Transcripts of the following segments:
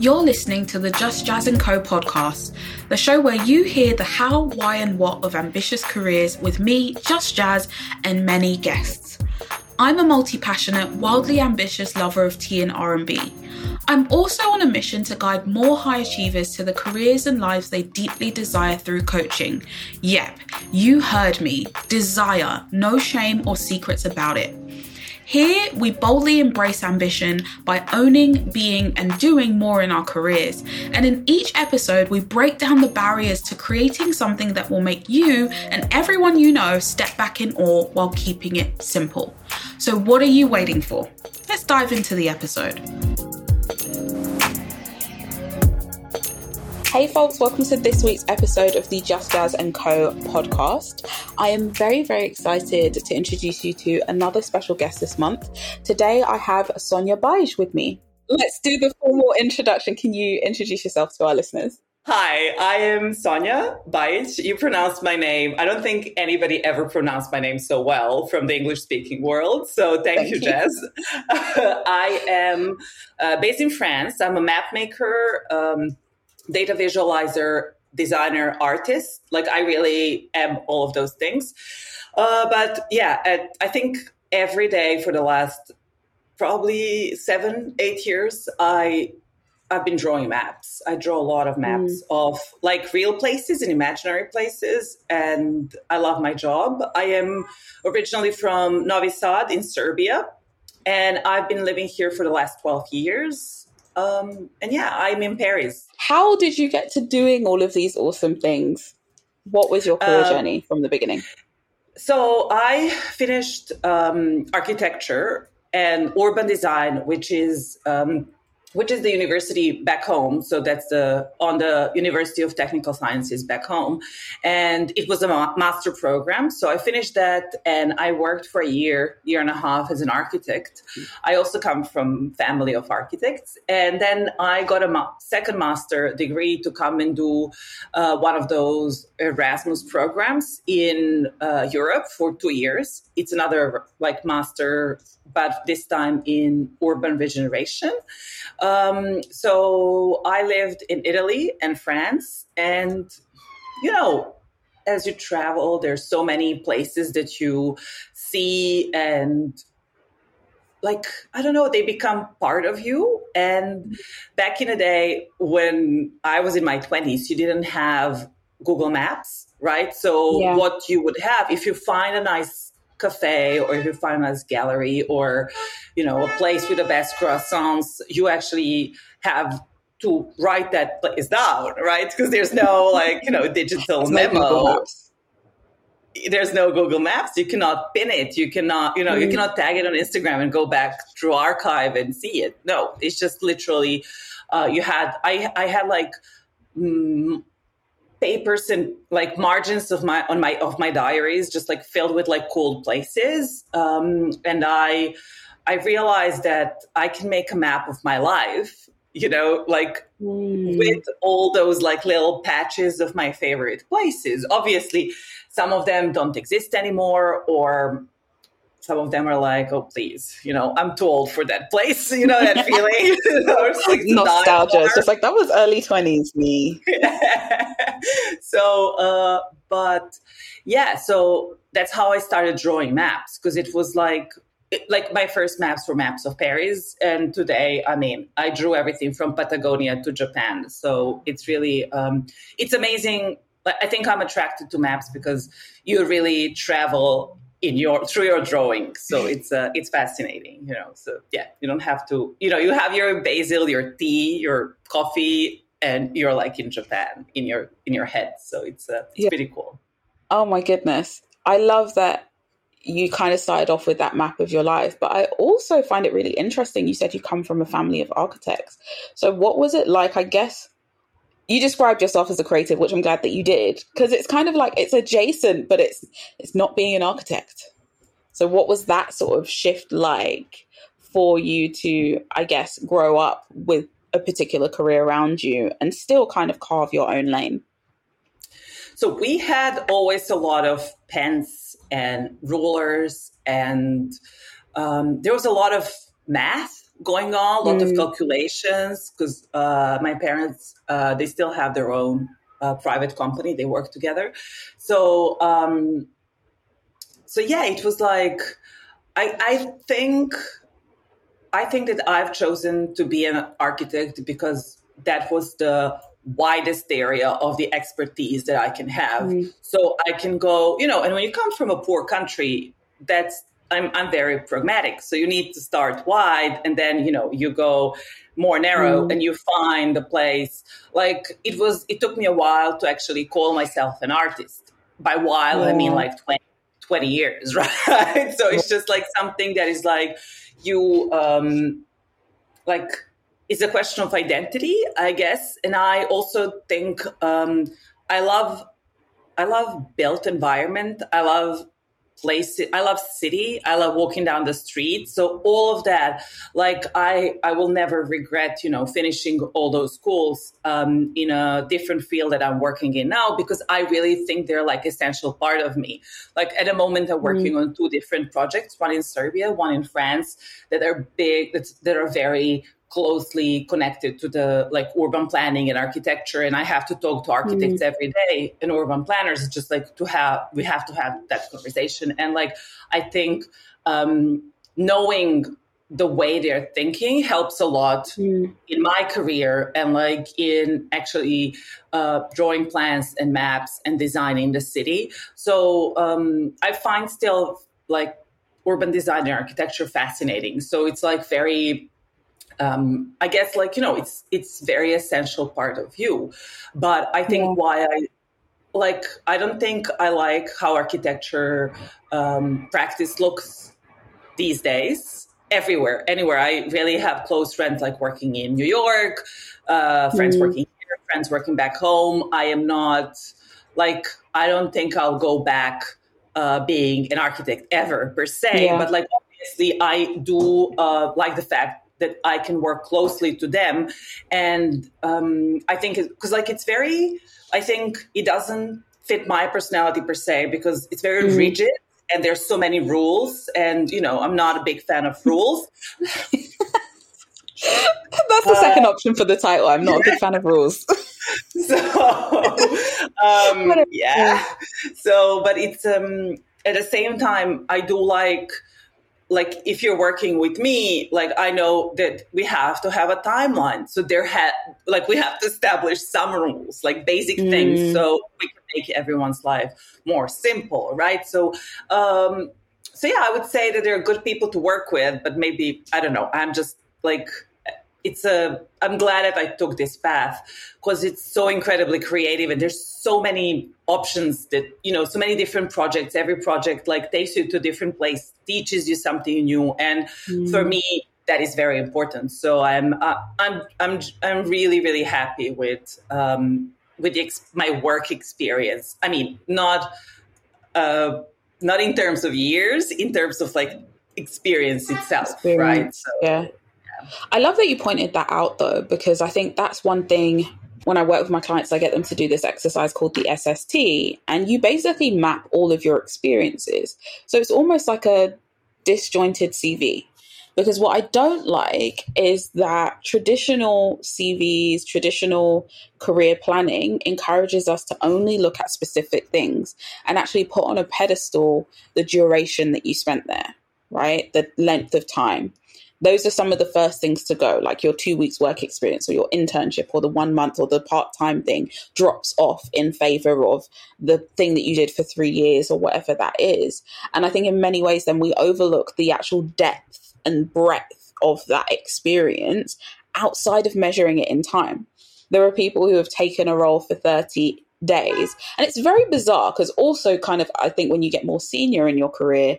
You're listening to the Just Jazz and Co podcast, the show where you hear the how, why, and what of ambitious careers with me, Just Jazz, and many guests. I'm a multi-passionate, wildly ambitious lover of tea and R&B. I'm also on a mission to guide more high achievers to the careers and lives they deeply desire through coaching. Yep, you heard me. Desire, no shame or secrets about it. Here, we boldly embrace ambition by owning, being, and doing more in our careers. And in each episode, we break down the barriers to creating something that will make you and everyone you know step back in awe while keeping it simple. So, what are you waiting for? Let's dive into the episode. Hey folks, welcome to this week's episode of the Just Jazz and Co podcast. I am very, very excited to introduce you to another special guest this month. Today I have Sonia Bajic with me. Let's do the formal introduction. Can you introduce yourself to our listeners? Hi, I am Sonia Bajic. You pronounced my name. I don't think anybody ever pronounced my name so well from the English speaking world. So thank, thank you, you, Jess. I am uh, based in France. I'm a map maker. Um, data visualizer, designer, artist. Like I really am all of those things. Uh, but yeah, I think every day for the last probably seven, eight years, I I've been drawing maps. I draw a lot of maps mm. of like real places and imaginary places, and I love my job. I am originally from Novi Sad in Serbia, and I've been living here for the last 12 years. Um, and yeah, I'm in Paris. How did you get to doing all of these awesome things? What was your career um, journey from the beginning? So I finished um, architecture and urban design, which is um, which is the university back home. So that's the on the University of Technical Sciences back home, and it was a master program. So I finished that, and I worked for a year, year and a half as an architect. I also come from family of architects, and then I got a ma- second master degree to come and do uh, one of those Erasmus programs in uh, Europe for two years. It's another like master but this time in urban regeneration. Um, so I lived in Italy and France, and you know, as you travel, there's so many places that you see and like i don't know they become part of you and back in the day when i was in my 20s you didn't have google maps right so yeah. what you would have if you find a nice cafe or if you find a gallery or you know a place with the best croissants you actually have to write that place down right because there's no like you know digital memo there's no Google Maps. You cannot pin it. You cannot, you know, you cannot tag it on Instagram and go back through archive and see it. No, it's just literally. Uh, you had I I had like mm, papers and like margins of my on my of my diaries just like filled with like cool places um, and i i realized that i can make a map of my life you know like mm. with all those like little patches of my favorite places obviously some of them don't exist anymore or some of them are like, oh, please, you know, I'm too old for that place. You know, that feeling. like Nostalgia. It's just like, that was early 20s me. so, uh, but yeah, so that's how I started drawing maps because it was like, it, like my first maps were maps of Paris. And today, I mean, I drew everything from Patagonia to Japan. So it's really, um, it's amazing. I think I'm attracted to maps because you really travel in your through your drawing. So it's uh, it's fascinating you know. So yeah you don't have to you know you have your basil your tea your coffee and you're like in japan in your in your head. So it's uh, it's yeah. pretty cool. Oh my goodness. I love that you kind of started off with that map of your life but i also find it really interesting. You said you come from a family of architects. So what was it like i guess you described yourself as a creative, which I'm glad that you did, because it's kind of like it's adjacent, but it's it's not being an architect. So what was that sort of shift like for you to, I guess, grow up with a particular career around you and still kind of carve your own lane? So we had always a lot of pens and rulers, and um, there was a lot of math going on, a lot mm. of calculations because uh, my parents uh, they still have their own uh, private company. They work together, so um, so yeah, it was like I I think I think that I've chosen to be an architect because that was the widest area of the expertise that I can have. Mm. So I can go, you know, and when you come from a poor country, that's I'm I'm very pragmatic. So you need to start wide and then, you know, you go more narrow mm. and you find a place. Like it was it took me a while to actually call myself an artist. By while yeah. I mean like 20, 20 years, right? so it's just like something that is like you um like it's a question of identity, I guess. And I also think um, I love I love built environment. I love place i love city i love walking down the street so all of that like i i will never regret you know finishing all those schools um, in a different field that i'm working in now because i really think they're like essential part of me like at the moment i'm working mm. on two different projects one in serbia one in france that are big that, that are very closely connected to the like urban planning and architecture and i have to talk to architects mm. every day and urban planners it's just like to have we have to have that conversation and like i think um, knowing the way they're thinking helps a lot mm. in my career and like in actually uh, drawing plans and maps and designing the city so um, i find still like urban design and architecture fascinating so it's like very um, I guess like you know it's it's very essential part of you. But I think yeah. why I like I don't think I like how architecture um, practice looks these days everywhere anywhere. I really have close friends like working in New York, uh, friends mm. working here, friends working back home. I am not like I don't think I'll go back uh, being an architect ever per se, yeah. but like obviously I do uh, like the fact that I can work closely to them. And um, I think because like it's very, I think it doesn't fit my personality per se because it's very mm. rigid and there's so many rules. And you know, I'm not a big fan of rules. That's the second uh, option for the title. I'm not a big fan of rules. so um, yeah. So, but it's um, at the same time, I do like like if you're working with me like i know that we have to have a timeline so there had like we have to establish some rules like basic mm. things so we can make everyone's life more simple right so um so yeah i would say that they're good people to work with but maybe i don't know i'm just like it's a i'm glad that i took this path because it's so incredibly creative and there's so many options that you know so many different projects every project like takes you to a different place teaches you something new and mm. for me that is very important so i'm uh, i'm i'm i'm really really happy with um with ex- my work experience i mean not uh not in terms of years in terms of like experience itself experience. right so yeah I love that you pointed that out though, because I think that's one thing when I work with my clients, I get them to do this exercise called the SST, and you basically map all of your experiences. So it's almost like a disjointed CV. Because what I don't like is that traditional CVs, traditional career planning encourages us to only look at specific things and actually put on a pedestal the duration that you spent there, right? The length of time those are some of the first things to go, like your two weeks work experience or your internship or the one month or the part time thing drops off in favor of the thing that you did for three years or whatever that is. And I think in many ways, then we overlook the actual depth and breadth of that experience outside of measuring it in time. There are people who have taken a role for 30 days. And it's very bizarre because also kind of I think when you get more senior in your career,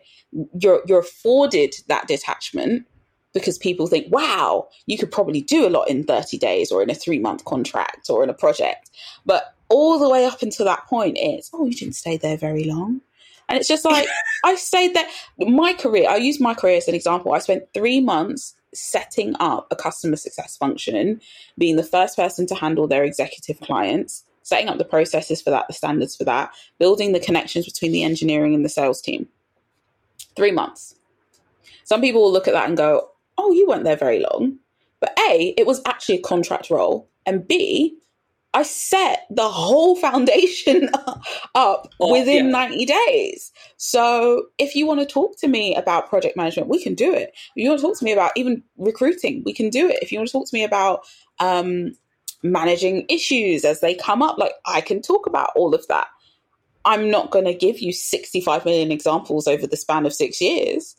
you're you're afforded that detachment because people think, wow, you could probably do a lot in 30 days or in a three month contract or in a project. But all the way up until that point, it's, oh, you didn't stay there very long. And it's just like, I stayed there. My career, I use my career as an example. I spent three months setting up a customer success function, being the first person to handle their executive clients, setting up the processes for that, the standards for that, building the connections between the engineering and the sales team. Three months. Some people will look at that and go, oh, you weren't there very long. But A, it was actually a contract role. And B, I set the whole foundation up oh, within yeah. 90 days. So if you want to talk to me about project management, we can do it. If you want to talk to me about even recruiting, we can do it. If you want to talk to me about um, managing issues as they come up, like I can talk about all of that. I'm not going to give you 65 million examples over the span of six years,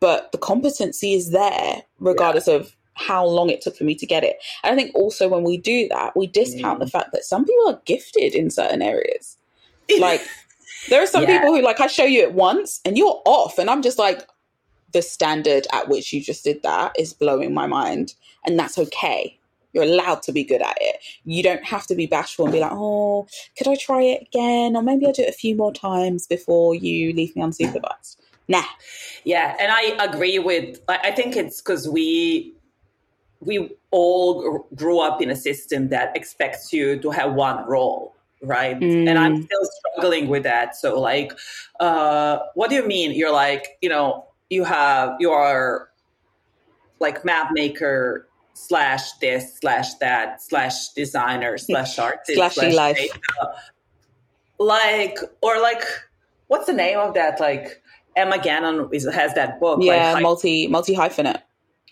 but the competency is there regardless yeah. of how long it took for me to get it. And I think also when we do that, we discount mm. the fact that some people are gifted in certain areas. like there are some yeah. people who like I show you it once and you're off and I'm just like the standard at which you just did that is blowing my mind and that's okay. You're allowed to be good at it. You don't have to be bashful and be like, "Oh, could I try it again?" or maybe I'll do it a few more times before you leave me unsupervised. Nah. Yeah, and I agree with. I think it's because we we all grew up in a system that expects you to have one role right mm. and i'm mm. still struggling with that so like uh, what do you mean you're like you know you have you are like map maker slash this slash that slash designer slash artist slash life data. like or like what's the name of that like emma gannon is, has that book yeah like, multi multi hyphenate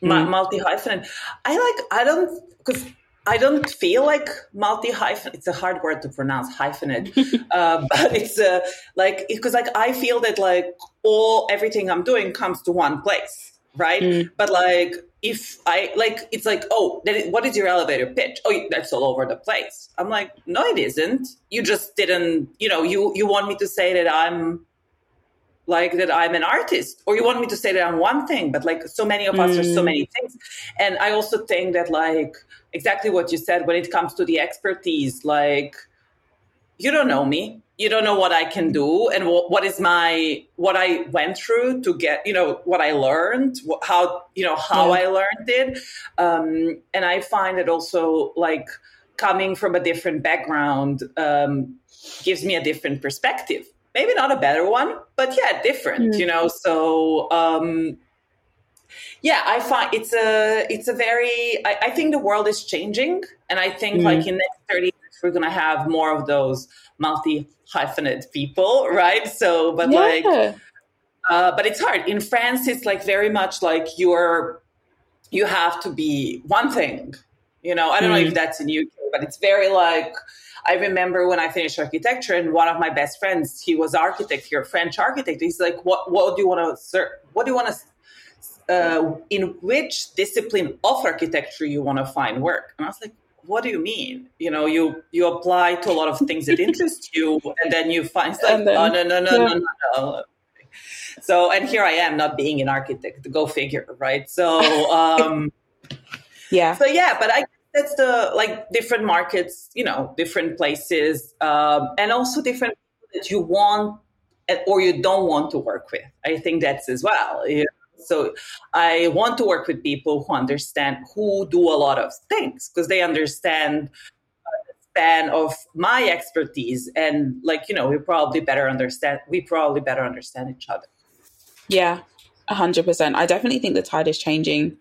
mm. multi hyphenate. I like I don't because I don't feel like multi hyphen. It's a hard word to pronounce hyphenate, uh, but it's uh, like because like I feel that like all everything I'm doing comes to one place, right? Mm. But like if I like, it's like oh, what is your elevator pitch? Oh, that's all over the place. I'm like, no, it isn't. You just didn't. You know, you you want me to say that I'm like that I'm an artist, or you want me to say that I'm one thing, but like so many of us mm. are so many things. And I also think that like exactly what you said when it comes to the expertise, like you don't know me, you don't know what I can do, and what, what is my what I went through to get, you know, what I learned, how you know how yeah. I learned it, um, and I find it also like coming from a different background um, gives me a different perspective maybe not a better one, but yeah, different, mm. you know. So um, yeah, I find it's a it's a very I, I think the world is changing, and I think mm. like in the next thirty years we're gonna have more of those multi hyphenate people, right? So, but yeah. like. Uh, but it's hard in France. It's like very much like you're you have to be one thing. You know, I don't mm. know if mm. that's in UK, but it's very like I remember when I finished architecture, and one of my best friends, he was architect here, French architect. He's like, "What? What do you want to? What do you want to? Uh, in which discipline of architecture you want to find work?" And I was like, "What do you mean? You know, you you apply to a lot of things that interest you, and then you find like, then, oh no no no yeah. no no no." So, and here I am, not being an architect. Go figure, right? So, um, yeah. So yeah, but I that's the like different markets, you know, different places, um, and also different people that you want or you don't want to work with. I think that's as well. You know? So I want to work with people who understand, who do a lot of things because they understand the span of my expertise, and like you know, we probably better understand. We probably better understand each other. Yeah, hundred percent. I definitely think the tide is changing.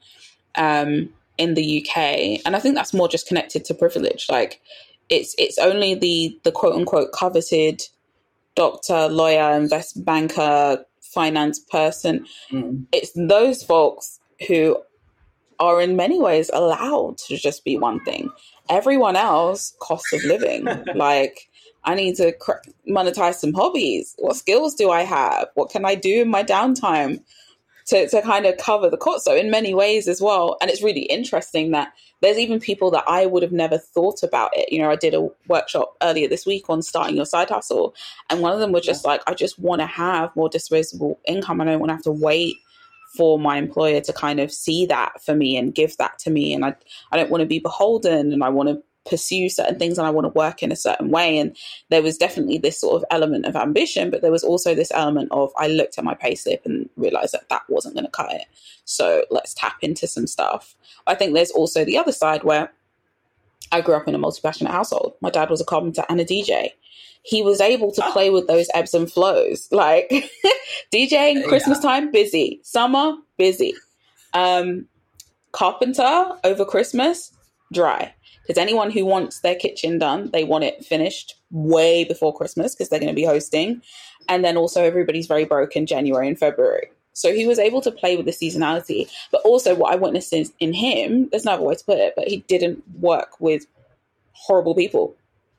Um, in the UK, and I think that's more just connected to privilege. Like it's it's only the the quote unquote coveted doctor, lawyer, investment banker, finance person. Mm. It's those folks who are in many ways allowed to just be one thing. Everyone else, cost of living. like, I need to cr- monetize some hobbies. What skills do I have? What can I do in my downtime? To, to kind of cover the cost. So in many ways as well. And it's really interesting that there's even people that I would have never thought about it. You know, I did a workshop earlier this week on starting your side hustle. And one of them was just like, I just want to have more disposable income. I don't want to have to wait for my employer to kind of see that for me and give that to me. And I, I don't want to be beholden and I want to pursue certain things and I want to work in a certain way. And there was definitely this sort of element of ambition, but there was also this element of I looked at my payslip and realized that that wasn't going to cut it. So let's tap into some stuff. I think there's also the other side where I grew up in a multi passionate household. My dad was a carpenter and a DJ. He was able to play with those ebbs and flows. Like DJing Christmas yeah. time, busy. Summer, busy. Um, carpenter over Christmas, dry. Because anyone who wants their kitchen done, they want it finished way before Christmas because they're going to be hosting. And then also, everybody's very broke in January and February. So he was able to play with the seasonality. But also, what I witnessed in, in him, there's no other way to put it, but he didn't work with horrible people.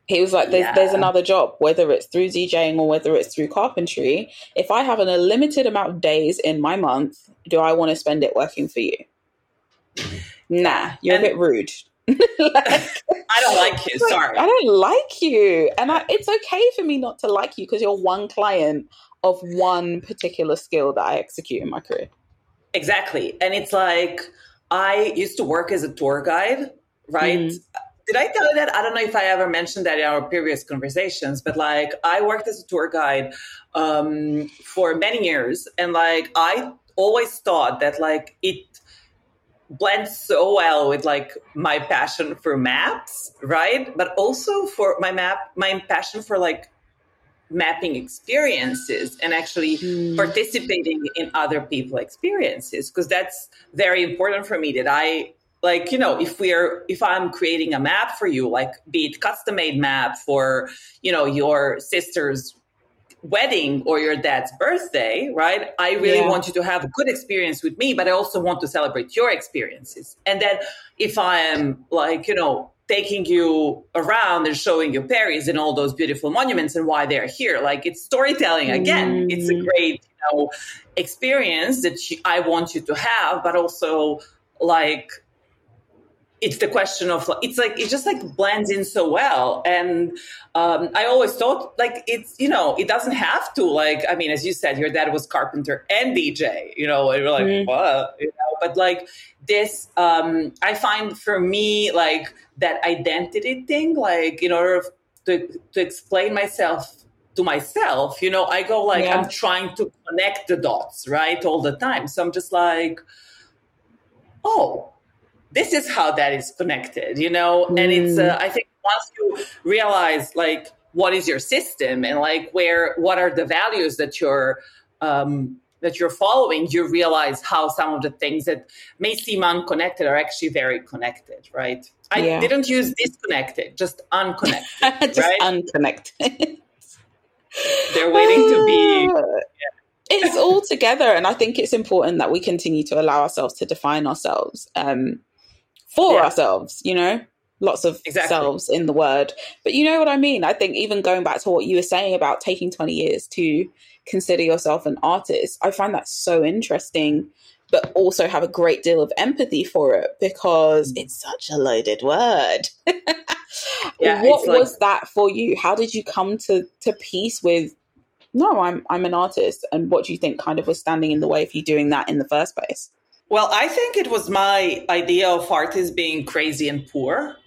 He was like, there's, yeah. there's another job, whether it's through DJing or whether it's through carpentry. If I have an, a limited amount of days in my month, do I want to spend it working for you? Nah, you're and, a bit rude. like, I don't like you. Sorry. I don't like you. And I, it's okay for me not to like you because you're one client of one particular skill that I execute in my career. Exactly. And it's like, I used to work as a tour guide, right? Mm. Did I tell you that? I don't know if I ever mentioned that in our previous conversations, but like I worked as a tour guide um, for many years. And like I always thought that like it blends so well with like my passion for maps, right? But also for my map, my passion for like mapping experiences and actually mm. participating in other people experiences because that's very important for me that i like you know if we're if i'm creating a map for you like be it custom made map for you know your sister's wedding or your dad's birthday, right? I really yeah. want you to have a good experience with me, but I also want to celebrate your experiences. And then if I am like, you know, taking you around and showing you Paris and all those beautiful monuments and why they're here, like it's storytelling again. Mm. It's a great, you know, experience that I want you to have, but also like it's the question of it's like it just like blends in so well and um, i always thought like it's you know it doesn't have to like i mean as you said your dad was carpenter and dj you know and you're like mm. what you know but like this um, i find for me like that identity thing like in order to, to explain myself to myself you know i go like yeah. i'm trying to connect the dots right all the time so i'm just like oh this is how that is connected, you know? Mm. And it's, uh, I think once you realize like what is your system and like where, what are the values that you're, um, that you're following, you realize how some of the things that may seem unconnected are actually very connected, right? I yeah. didn't use disconnected, just unconnected. just right? unconnected. They're waiting to be. Yeah. It's all together, and I think it's important that we continue to allow ourselves to define ourselves. Um, for yeah. ourselves, you know? Lots of exactly. selves in the word. But you know what I mean? I think even going back to what you were saying about taking 20 years to consider yourself an artist, I find that so interesting, but also have a great deal of empathy for it because mm. it's such a loaded word. yeah, what like- was that for you? How did you come to, to peace with no, I'm I'm an artist, and what do you think kind of was standing in the way of you doing that in the first place? Well, I think it was my idea of artists being crazy and poor.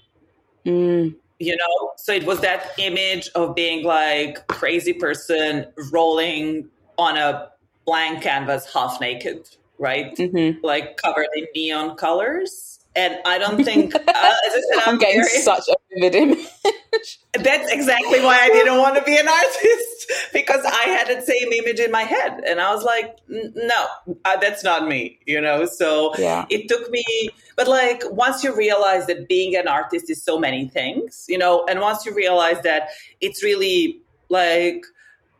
Mm. You know, so it was that image of being like crazy person rolling on a blank canvas, half naked, right? Mm-hmm. Like covered in neon colors. And I don't think, uh, I said, I'm, getting very, such a vivid image. That's exactly why I didn't want to be an artist because I had the same image in my head. And I was like, no, uh, that's not me, you know? So yeah. it took me, but like once you realize that being an artist is so many things, you know, and once you realize that it's really like,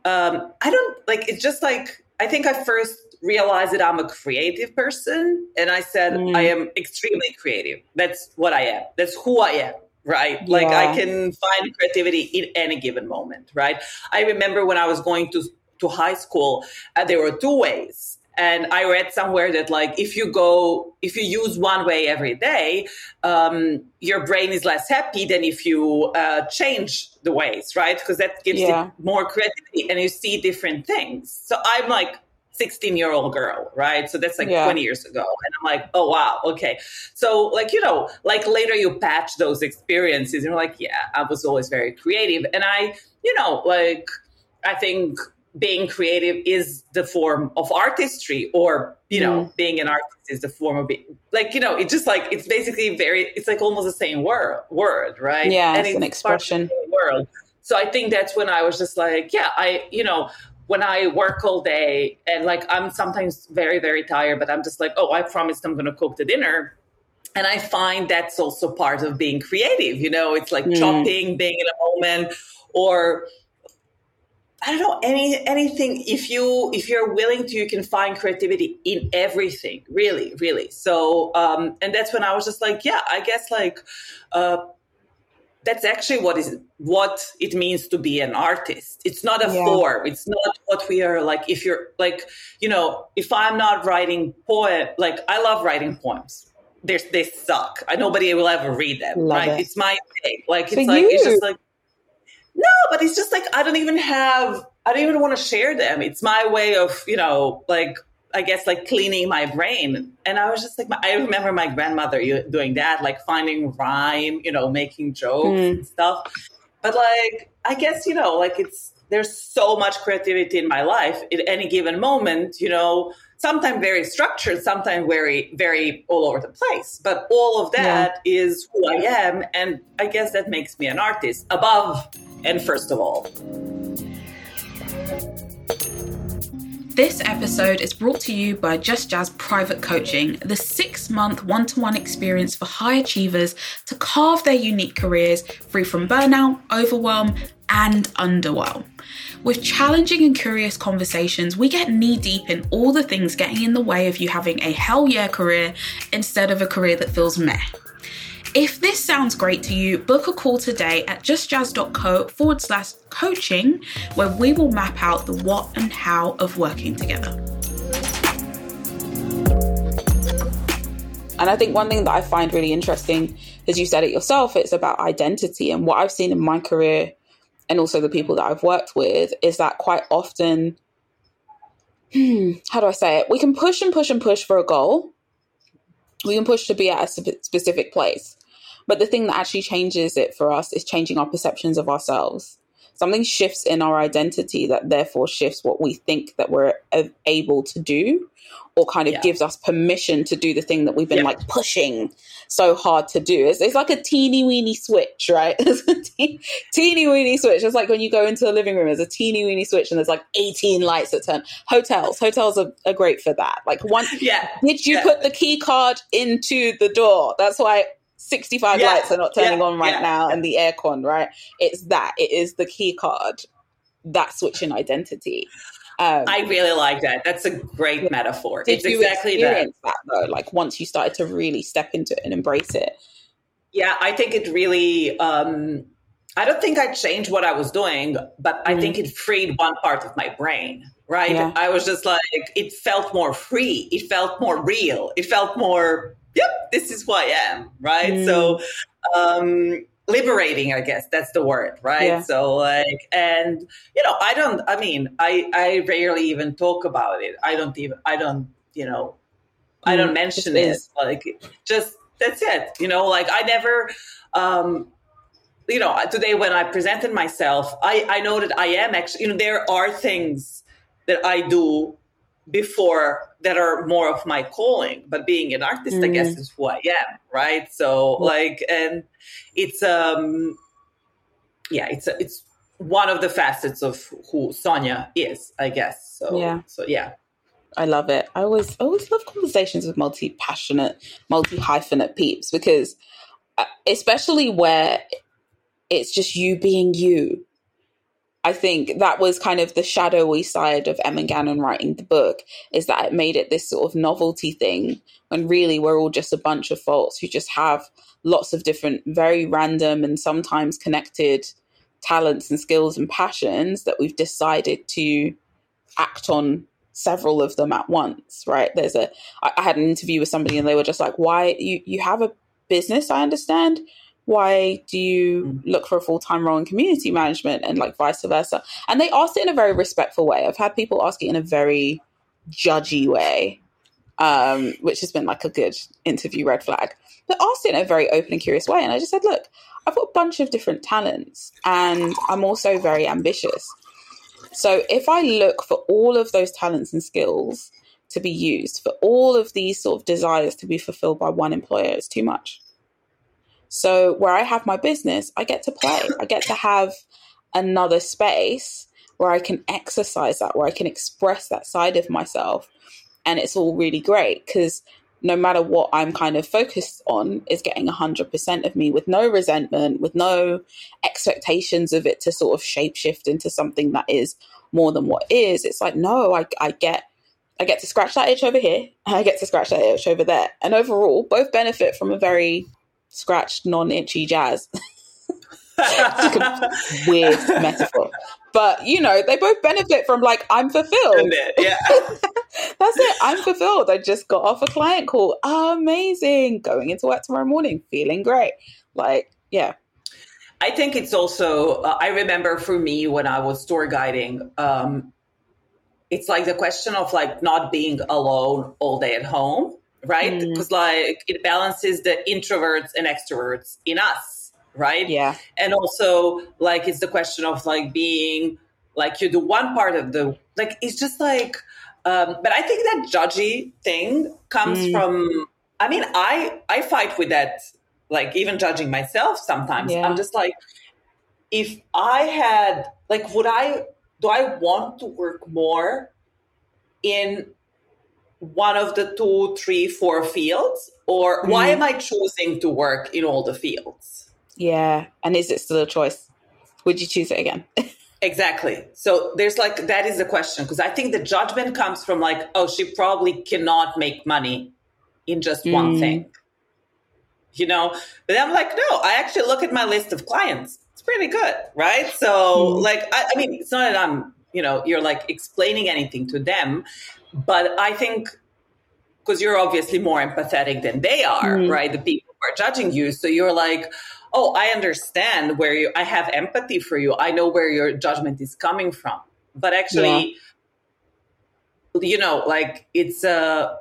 um, I don't like, it's just like, I think I first realized that I'm a creative person. And I said, mm. I am extremely creative. That's what I am. That's who I am right? Yeah. Like I can find creativity in any given moment, right? I remember when I was going to to high school, uh, there were two ways. And I read somewhere that like if you go if you use one way every day, um, your brain is less happy than if you uh, change the ways, right? Because that gives yeah. it more creativity and you see different things. So I'm like 16 year old girl, right? So that's like yeah. 20 years ago. And I'm like, oh, wow, okay. So, like, you know, like later you patch those experiences and you're like, yeah, I was always very creative. And I, you know, like, I think being creative is the form of artistry or you know mm. being an artist is the form of being like you know it's just like it's basically very it's like almost the same word word right yeah and it's, it's an expression world so i think that's when i was just like yeah i you know when I work all day and like I'm sometimes very, very tired, but I'm just like, oh, I promised I'm going to cook the dinner. and I find that's also part of being creative. You know, it's like mm. chopping, being in a moment, or I don't know any anything. If you if you're willing to, you can find creativity in everything. Really, really. So, um, and that's when I was just like, yeah, I guess like. Uh, that's actually what is what it means to be an artist it's not a yeah. form it's not what we are like if you're like you know if i'm not writing poem like i love writing poems they they suck. I, nobody will ever read them. Love right? It. It's my thing. Like it's like you. it's just like no, but it's just like I don't even have. I don't even want to share them. It's my way of you know like I guess like cleaning my brain. And I was just like, I remember my grandmother doing that, like finding rhyme, you know, making jokes mm. and stuff. But like, I guess, you know, like it's, there's so much creativity in my life at any given moment, you know, sometimes very structured, sometimes very, very all over the place. But all of that yeah. is who I am. And I guess that makes me an artist above and first of all. This episode is brought to you by Just Jazz Private Coaching, the six month one to one experience for high achievers to carve their unique careers free from burnout, overwhelm, and underwhelm. With challenging and curious conversations, we get knee deep in all the things getting in the way of you having a hell yeah career instead of a career that feels meh. If this sounds great to you, book a call today at justjazz.co forward slash coaching, where we will map out the what and how of working together. And I think one thing that I find really interesting, as you said it yourself, it's about identity. And what I've seen in my career and also the people that I've worked with is that quite often, hmm, how do I say it? We can push and push and push for a goal. We can push to be at a specific place. But the thing that actually changes it for us is changing our perceptions of ourselves. Something shifts in our identity that therefore shifts what we think that we're able to do or kind of yeah. gives us permission to do the thing that we've been yeah. like pushing so hard to do. It's, it's like a teeny weeny switch, right? It's a te- teeny weeny switch. It's like when you go into a living room, there's a teeny weeny switch and there's like 18 lights that turn. Hotels, hotels are, are great for that. Like one, yeah. did you yeah. put the key card into the door? That's why 65 yeah. lights are not turning on right now and the aircon, right? It's that. It is the key card. That switching identity. Um, I really like that. That's a great yeah. metaphor. Did it's exactly that. that. though. Like once you started to really step into it and embrace it. Yeah, I think it really. Um, I don't think I changed what I was doing, but I mm. think it freed one part of my brain. Right? Yeah. I was just like, it felt more free. It felt more real. It felt more. Yep, this is who I am. Right. Mm. So. Um, liberating i guess that's the word right yeah. so like and you know i don't i mean i i rarely even talk about it i don't even i don't you know i don't mm, mention it like just that's it you know like i never um you know today when i presented myself i i know that i am actually you know there are things that i do before that are more of my calling but being an artist mm. i guess mm. is who i am right? So like and it's um yeah it's a, it's one of the facets of who sonia is i guess. So yeah. so yeah. I love it. I always always love conversations with multi-passionate multi-hyphenate peeps because uh, especially where it's just you being you I think that was kind of the shadowy side of Emma Gannon writing the book, is that it made it this sort of novelty thing when really we're all just a bunch of folks who just have lots of different, very random and sometimes connected talents and skills and passions that we've decided to act on several of them at once, right? There's a I, had an interview with somebody and they were just like, Why you you have a business, I understand why do you mm. look for a full-time role in community management and like vice versa? And they asked it in a very respectful way. I've had people ask it in a very judgy way um, which has been like a good interview red flag. But asked it in a very open and curious way and i just said look i've got a bunch of different talents and i'm also very ambitious. So if i look for all of those talents and skills to be used for all of these sort of desires to be fulfilled by one employer it's too much so where I have my business, I get to play. I get to have another space where I can exercise that, where I can express that side of myself. And it's all really great because no matter what I'm kind of focused on, is getting 100% of me with no resentment, with no expectations of it to sort of shapeshift into something that is more than what is. It's like, no, I, I get. I get to scratch that itch over here, I get to scratch that itch over there. And overall, both benefit from a very scratched, non itchy jazz. weird metaphor. But you know, they both benefit from like I'm fulfilled. Yeah. That's it. I'm fulfilled. I just got off a client call. Amazing. Going into work tomorrow morning, feeling great. Like, yeah. I think it's also, uh, I remember for me when I was tour guiding, um, it's like the question of like not being alone all day at home, right? Because mm. like it balances the introverts and extroverts in us, right? Yeah. And also like it's the question of like being like you do one part of the like it's just like um, but I think that judgy thing comes mm. from. I mean, I I fight with that. Like even judging myself sometimes. Yeah. I'm just like, if I had like, would I? Do I want to work more in one of the two, three, four fields, or mm. why am I choosing to work in all the fields? Yeah, and is it still a choice? Would you choose it again? Exactly. So there's like that is the question because I think the judgment comes from like, oh, she probably cannot make money in just mm. one thing. You know, but I'm like, no, I actually look at my list of clients. It's pretty good, right? So mm. like I, I mean, it's not that I'm, you know, you're like explaining anything to them, but I think because you're obviously more empathetic than they are, mm. right? The people who are judging you. So you're like, oh, I understand where you, I have empathy for you. I know where your judgment is coming from. But actually, yeah. you know, like it's a, uh,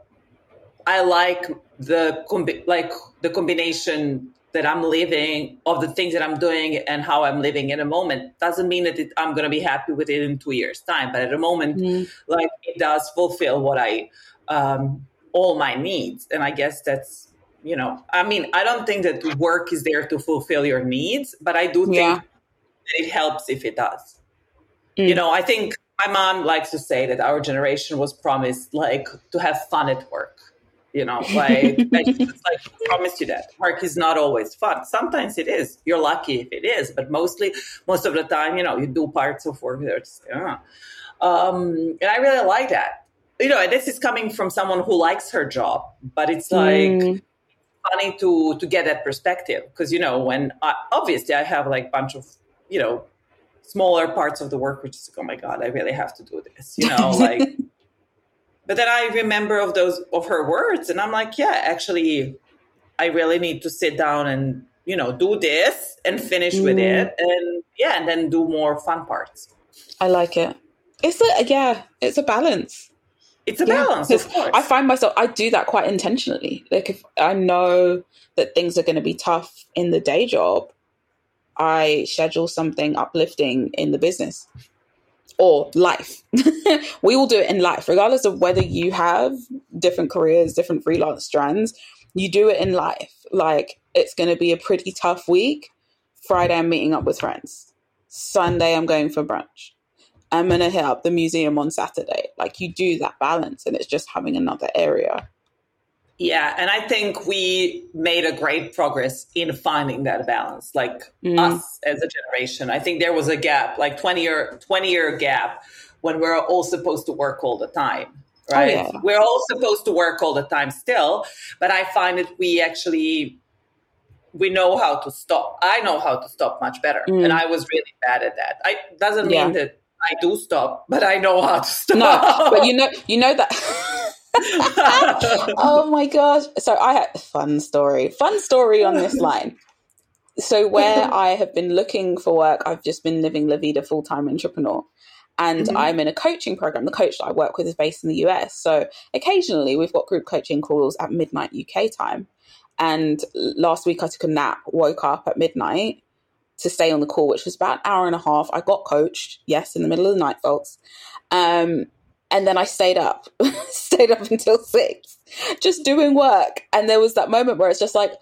I like the, combi- like the combination that I'm living of the things that I'm doing and how I'm living in a moment doesn't mean that it, I'm going to be happy with it in two years time. But at the moment, mm. like it does fulfill what I, um, all my needs. And I guess that's you know, I mean, I don't think that work is there to fulfill your needs, but I do think yeah. it helps if it does. Mm. You know, I think my mom likes to say that our generation was promised like to have fun at work. You know, like it's like promise you that work is not always fun. Sometimes it is. You're lucky if it is, but mostly, most of the time, you know, you do parts of work that's. Yeah. Um, and I really like that. You know, and this is coming from someone who likes her job, but it's like. Mm funny to to get that perspective because you know when I, obviously I have like a bunch of you know smaller parts of the work which is like, oh my god I really have to do this you know like but then I remember of those of her words and I'm like yeah actually I really need to sit down and you know do this and finish mm. with it and yeah and then do more fun parts I like it it's a yeah it's a balance it's a balance, of course. I find myself I do that quite intentionally. Like if I know that things are going to be tough in the day job, I schedule something uplifting in the business or life. we all do it in life, regardless of whether you have different careers, different freelance strands. You do it in life. Like it's going to be a pretty tough week. Friday, I'm meeting up with friends. Sunday, I'm going for brunch. I'm going to hit up the museum on Saturday. Like you do that balance and it's just having another area. Yeah, and I think we made a great progress in finding that balance. Like mm. us as a generation, I think there was a gap, like 20 year 20 year gap when we're all supposed to work all the time, oh, right? Oh, yeah. We're all supposed to work all the time still, but I find that we actually we know how to stop. I know how to stop much better, mm. and I was really bad at that. I doesn't yeah. mean that I do stop, but I know how to stop. No, but you know, you know that. oh my gosh! So I had a fun story. Fun story on this line. So where I have been looking for work, I've just been living La Vida full time entrepreneur. And mm-hmm. I'm in a coaching program. The coach that I work with is based in the US. So occasionally we've got group coaching calls at midnight UK time. And last week I took a nap, woke up at midnight, to stay on the call, which was about an hour and a half. I got coached, yes, in the middle of the night, folks. Um, and then I stayed up, stayed up until six, just doing work. And there was that moment where it's just like,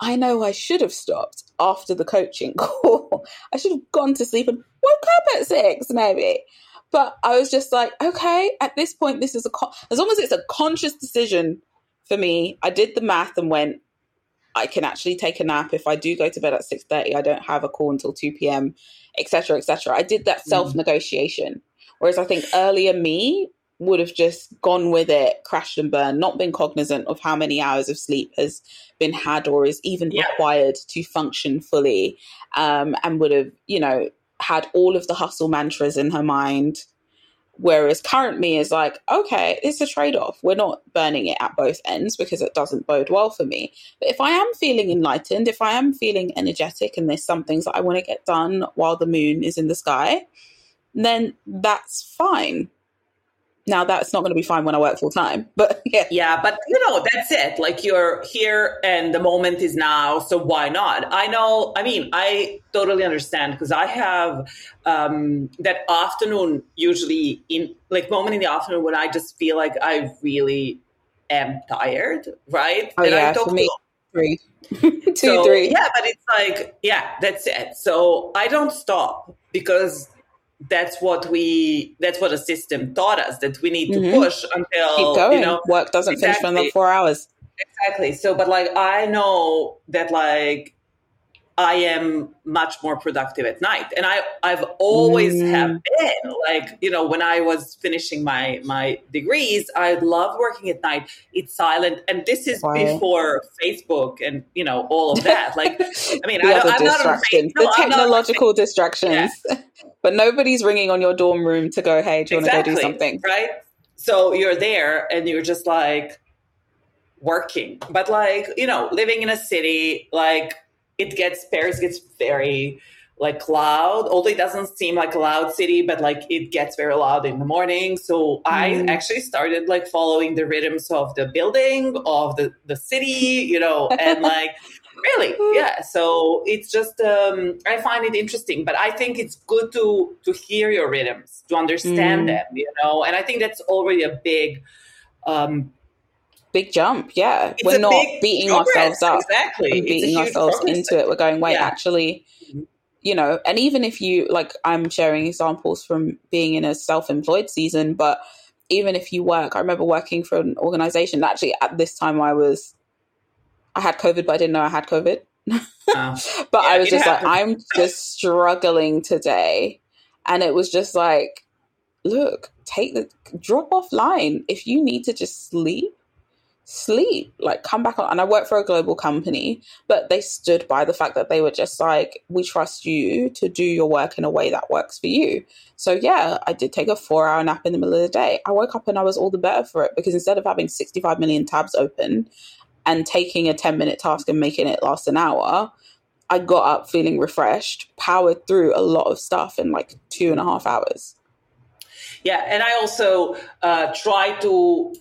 I know I should have stopped after the coaching call. I should have gone to sleep and woke up at six, maybe. But I was just like, okay, at this point, this is a, con- as long as it's a conscious decision for me. I did the math and went, I can actually take a nap if I do go to bed at six thirty. I don't have a call until two p.m., etc., etc. I did that self negotiation. Mm. Whereas I think earlier me would have just gone with it, crashed and burned, not been cognizant of how many hours of sleep has been had or is even yeah. required to function fully, um, and would have, you know, had all of the hustle mantras in her mind Whereas current me is like, okay, it's a trade off. We're not burning it at both ends because it doesn't bode well for me. But if I am feeling enlightened, if I am feeling energetic and there's some things that I want to get done while the moon is in the sky, then that's fine. Now that's not going to be fine when I work full time, but yeah. Yeah, but you know, that's it. Like you're here and the moment is now, so why not? I know, I mean, I totally understand because I have um that afternoon usually in like moment in the afternoon when I just feel like I really am tired, right? Oh, and yeah, I for me, three. Two, so, three. Yeah, but it's like, yeah, that's it. So I don't stop because that's what we that's what a system taught us that we need to mm-hmm. push until Keep going. you know work doesn't exactly. finish for the four hours exactly so but like i know that like I am much more productive at night. And I, I've always mm. have been like, you know, when I was finishing my, my degrees, I loved working at night. It's silent. And this is before Facebook and, you know, all of that. Like, I mean, I, am not on Facebook. The technological distractions, yeah. but nobody's ringing on your dorm room to go, Hey, do you exactly, want to go do something? Right. So you're there and you're just like working, but like, you know, living in a city, like, it gets Paris gets very like loud although it doesn't seem like a loud city but like it gets very loud in the morning so mm. i actually started like following the rhythms of the building of the the city you know and like really yeah so it's just um i find it interesting but i think it's good to to hear your rhythms to understand mm. them you know and i think that's already a big um big jump. Yeah, it's we're not beating progress. ourselves up. Exactly, and beating ourselves into it. We're going, wait, yeah. actually, mm-hmm. you know. And even if you like, I'm sharing examples from being in a self-employed season, but even if you work, I remember working for an organization. Actually, at this time, I was, I had COVID, but I didn't know I had COVID. Oh. but yeah, I was just happens. like, I'm just struggling today, and it was just like, look, take the drop off line if you need to just sleep sleep, like come back on. And I work for a global company, but they stood by the fact that they were just like, we trust you to do your work in a way that works for you. So yeah, I did take a four hour nap in the middle of the day. I woke up and I was all the better for it because instead of having 65 million tabs open and taking a 10 minute task and making it last an hour, I got up feeling refreshed, powered through a lot of stuff in like two and a half hours. Yeah, and I also uh, try to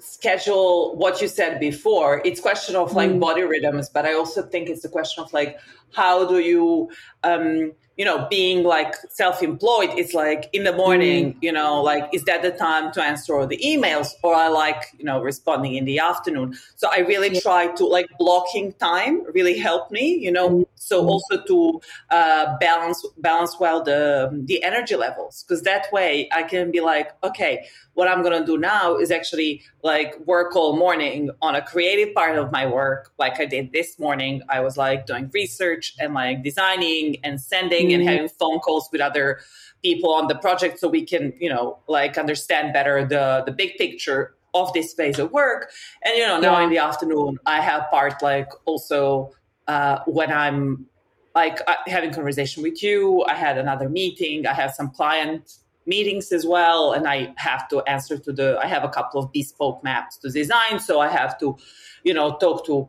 schedule what you said before it's question of like mm. body rhythms but i also think it's a question of like how do you um you know, being like self employed, it's like in the morning, mm. you know, like, is that the time to answer all the emails? Or I like, you know, responding in the afternoon. So I really yeah. try to like blocking time really help me, you know, mm. so also to uh, balance, balance well the, the energy levels. Cause that way I can be like, okay, what I'm going to do now is actually like work all morning on a creative part of my work. Like I did this morning, I was like doing research and like designing and sending mm-hmm. and having phone calls with other people on the project so we can, you know, like understand better the the big picture of this phase of work. And you know, now yeah. in the afternoon, I have part like also uh, when I'm like uh, having conversation with you. I had another meeting. I have some client meetings as well, and I have to answer to the. I have a couple of bespoke maps to design, so I have to, you know, talk to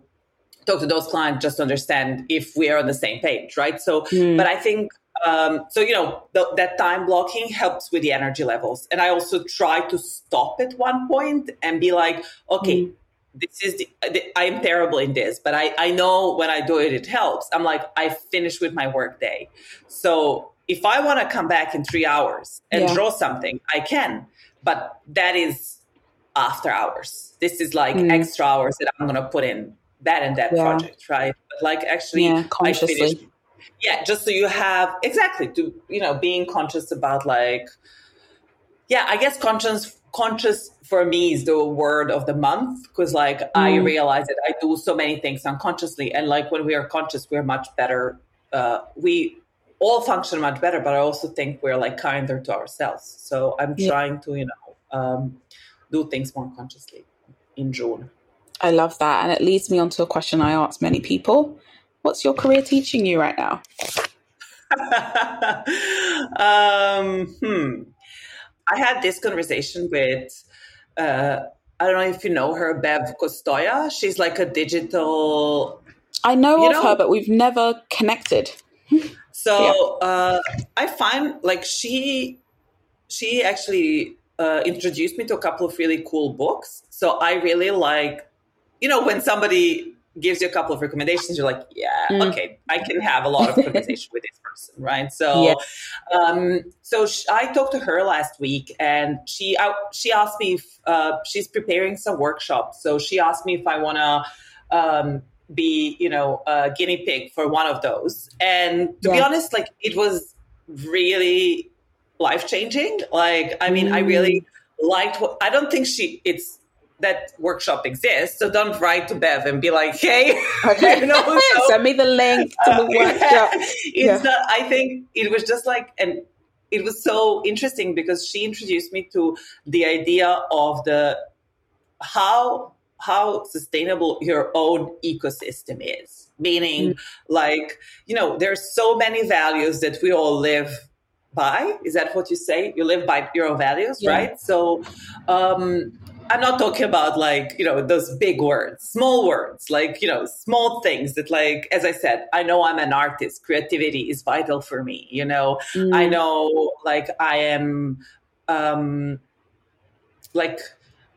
talk to those clients just to understand if we are on the same page, right? So, mm. but I think um, so you know the, that time blocking helps with the energy levels, and I also try to stop at one point and be like, okay. Mm. This is the, the, I am terrible in this, but I, I know when I do it, it helps. I'm like, I finished with my work day. So if I want to come back in three hours and yeah. draw something, I can. But that is after hours. This is like mm. extra hours that I'm going to put in that and that yeah. project, right? But like actually, yeah, consciously. I finished. Yeah, just so you have exactly to you know being conscious about like, yeah, I guess conscious conscious for me is the word of the month because like mm. I realize that I do so many things unconsciously, and like when we are conscious, we're much better. Uh, we all function much better, but I also think we're like kinder to ourselves. So I'm yeah. trying to you know um, do things more consciously in June. I love that, and it leads me on to a question I ask many people: What's your career teaching you right now? um, hmm. I had this conversation with, uh, I don't know if you know her, Bev Kostoya. She's like a digital. I know of know? her, but we've never connected. So yeah. uh, I find like she, she actually uh, introduced me to a couple of really cool books. So I really like, you know, when somebody gives you a couple of recommendations, you're like, yeah, mm. okay, I can have a lot of conversation with this person, right? So, yeah. um, so sh- I talked to her last week, and she I, she asked me if uh, she's preparing some workshops. So she asked me if I want to. Um, be you know a guinea pig for one of those and to yeah. be honest like it was really life changing like i mean mm. i really mm. liked what i don't think she it's that workshop exists. So don't write to Bev and be like, "Hey, okay. you know, so, send me the link to the uh, workshop." it's yeah. not. I think it was just like, and it was so interesting because she introduced me to the idea of the how how sustainable your own ecosystem is. Meaning, mm. like you know, there's so many values that we all live by. Is that what you say? You live by your own values, yeah. right? So. um I'm not talking about like, you know, those big words, small words, like, you know, small things that, like, as I said, I know I'm an artist. Creativity is vital for me. You know, mm. I know, like, I am, um, like,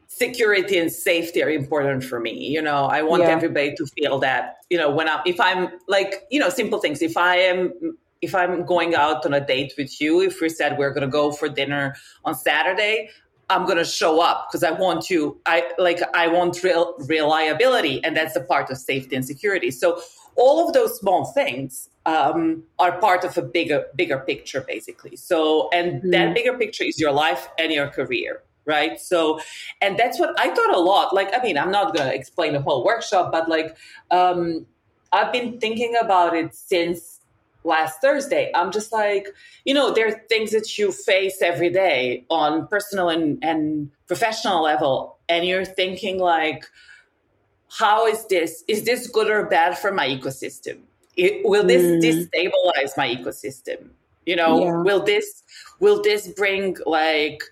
security and safety are important for me. You know, I want yeah. everybody to feel that, you know, when I'm, if I'm like, you know, simple things, if I am, if I'm going out on a date with you, if we said we're going to go for dinner on Saturday, I'm going to show up because I want to, I like, I want real reliability. And that's a part of safety and security. So all of those small things um, are part of a bigger, bigger picture, basically. So, and mm. that bigger picture is your life and your career. Right. So, and that's what I thought a lot. Like, I mean, I'm not going to explain the whole workshop, but like, um, I've been thinking about it since last Thursday. I'm just like, you know, there are things that you face every day on personal and, and professional level. And you're thinking like, how is this? Is this good or bad for my ecosystem? It, will this mm. destabilize my ecosystem? You know, yeah. will this will this bring like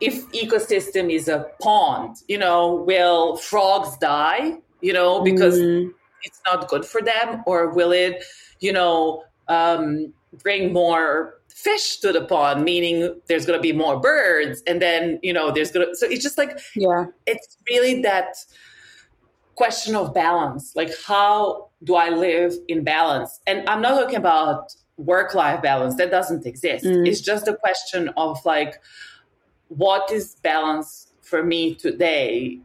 if ecosystem is a pond, you know, will frogs die? You know, because mm. It's not good for them, or will it you know, um, bring more fish to the pond, meaning there's going to be more birds, and then you know there's going to. So it's just like yeah, it's really that question of balance. Like, how do I live in balance? And I'm not talking about work life balance that doesn't exist. Mm. It's just a question of like, what is balance for me today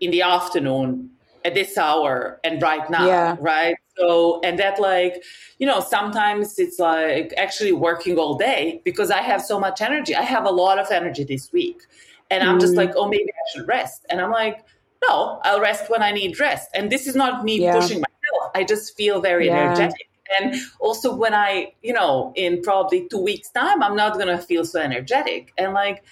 in the afternoon at this hour and right now, yeah. right? So, and that like, you know, sometimes it's like actually working all day because I have so much energy. I have a lot of energy this week. And I'm mm. just like, oh, maybe I should rest. And I'm like, no, I'll rest when I need rest. And this is not me yeah. pushing myself. I just feel very yeah. energetic. And also when I, you know, in probably two weeks' time, I'm not going to feel so energetic. And like,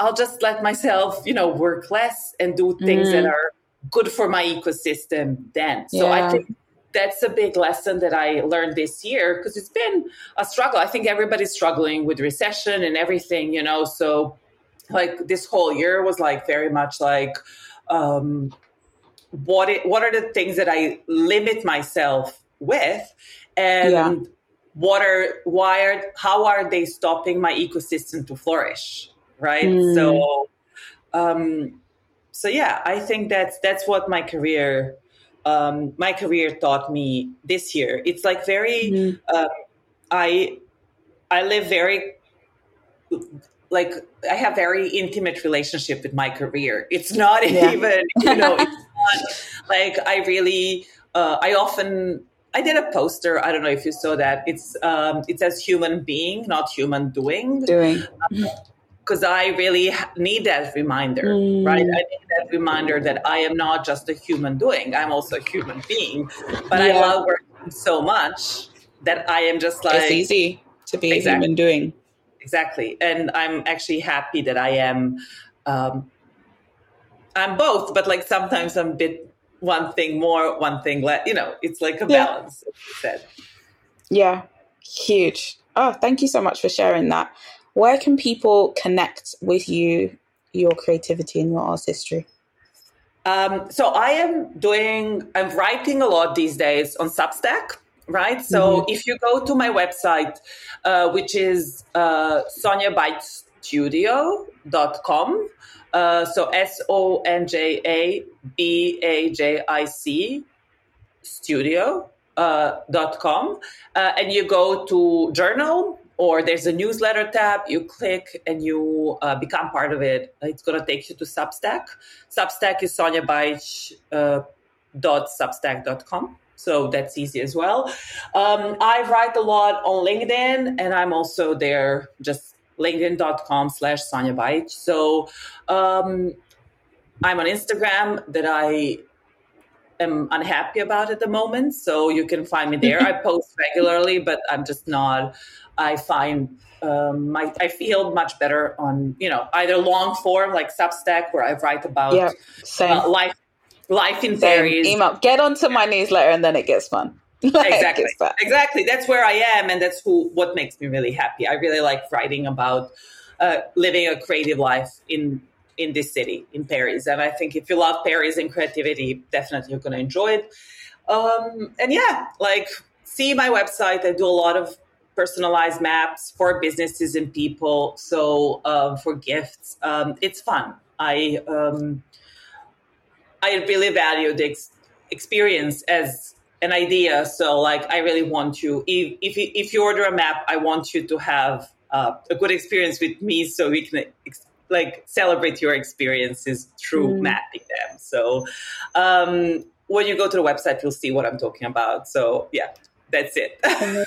I'll just let myself, you know, work less and do things mm. that are good for my ecosystem then. So yeah. I think that's a big lesson that I learned this year because it's been a struggle. I think everybody's struggling with recession and everything, you know. So, like this whole year was like very much like, um, what it, what are the things that I limit myself with, and yeah. what are why are how are they stopping my ecosystem to flourish, right? Mm. So, um, so yeah, I think that's that's what my career um, my career taught me this year. It's like very, mm-hmm. um, I, I live very, like I have very intimate relationship with my career. It's not yeah. even, you know, it's not like I really, uh, I often, I did a poster. I don't know if you saw that. It's um, it says human being, not human doing. Doing. Um, because I really need that reminder, mm. right? I need that reminder that I am not just a human doing, I'm also a human being. But yeah. I love working so much that I am just like. It's easy to be exactly, a human doing. Exactly. And I'm actually happy that I am. Um, I'm both, but like sometimes I'm a bit one thing more, one thing less. You know, it's like a balance. yeah. balance. Yeah, huge. Oh, thank you so much for sharing that where can people connect with you, your creativity, and your artistry? Um, so I am doing, I'm writing a lot these days on Substack, right? So mm-hmm. if you go to my website, uh, which is uh, sonjabajic.studio.com, uh, so S O N J A B A J I C studio uh, dot com, uh, and you go to journal or there's a newsletter tab you click and you uh, become part of it it's going to take you to substack substack is sonjabajic.substack.com uh, so that's easy as well um, i write a lot on linkedin and i'm also there just linkedin.com slash sonja so um, i'm on instagram that i am unhappy about at the moment. So you can find me there. I post regularly, but I'm just not. I find um, my, I feel much better on you know either long form like Substack where I write about yeah, uh, life life in Paris. Email get onto my newsletter and then it gets fun. exactly, exactly. That's where I am, and that's who what makes me really happy. I really like writing about uh, living a creative life in in this city, in Paris. And I think if you love Paris and creativity, definitely you're going to enjoy it. Um, and yeah, like see my website. I do a lot of personalized maps for businesses and people. So um, for gifts, um, it's fun. I um, I really value the ex- experience as an idea. So like I really want you if if you, if you order a map, I want you to have uh, a good experience with me, so we can ex- like celebrate your experiences through mm. mapping them. So um, when you go to the website, you'll see what I'm talking about. So yeah, that's it.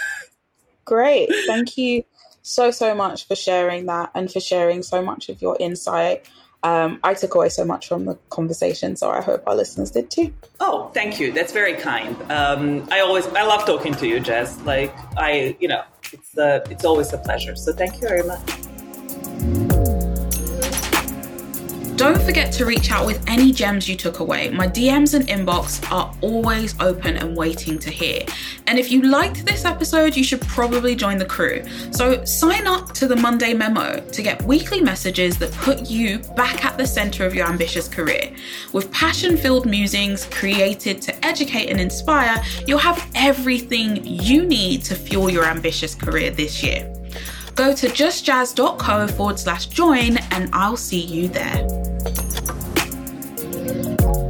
Great. Thank you so, so much for sharing that and for sharing so much of your insight. Um, I took away so much from the conversation, so I hope our listeners did too. Oh, thank you. That's very kind. Um, I always, I love talking to you, Jess. Like I, you know, it's uh, it's always a pleasure. So thank you very much. Don't forget to reach out with any gems you took away. My DMs and inbox are always open and waiting to hear. And if you liked this episode, you should probably join the crew. So sign up to the Monday memo to get weekly messages that put you back at the center of your ambitious career. With passion filled musings created to educate and inspire, you'll have everything you need to fuel your ambitious career this year. Go to justjazz.co forward slash join and I'll see you there. Bye.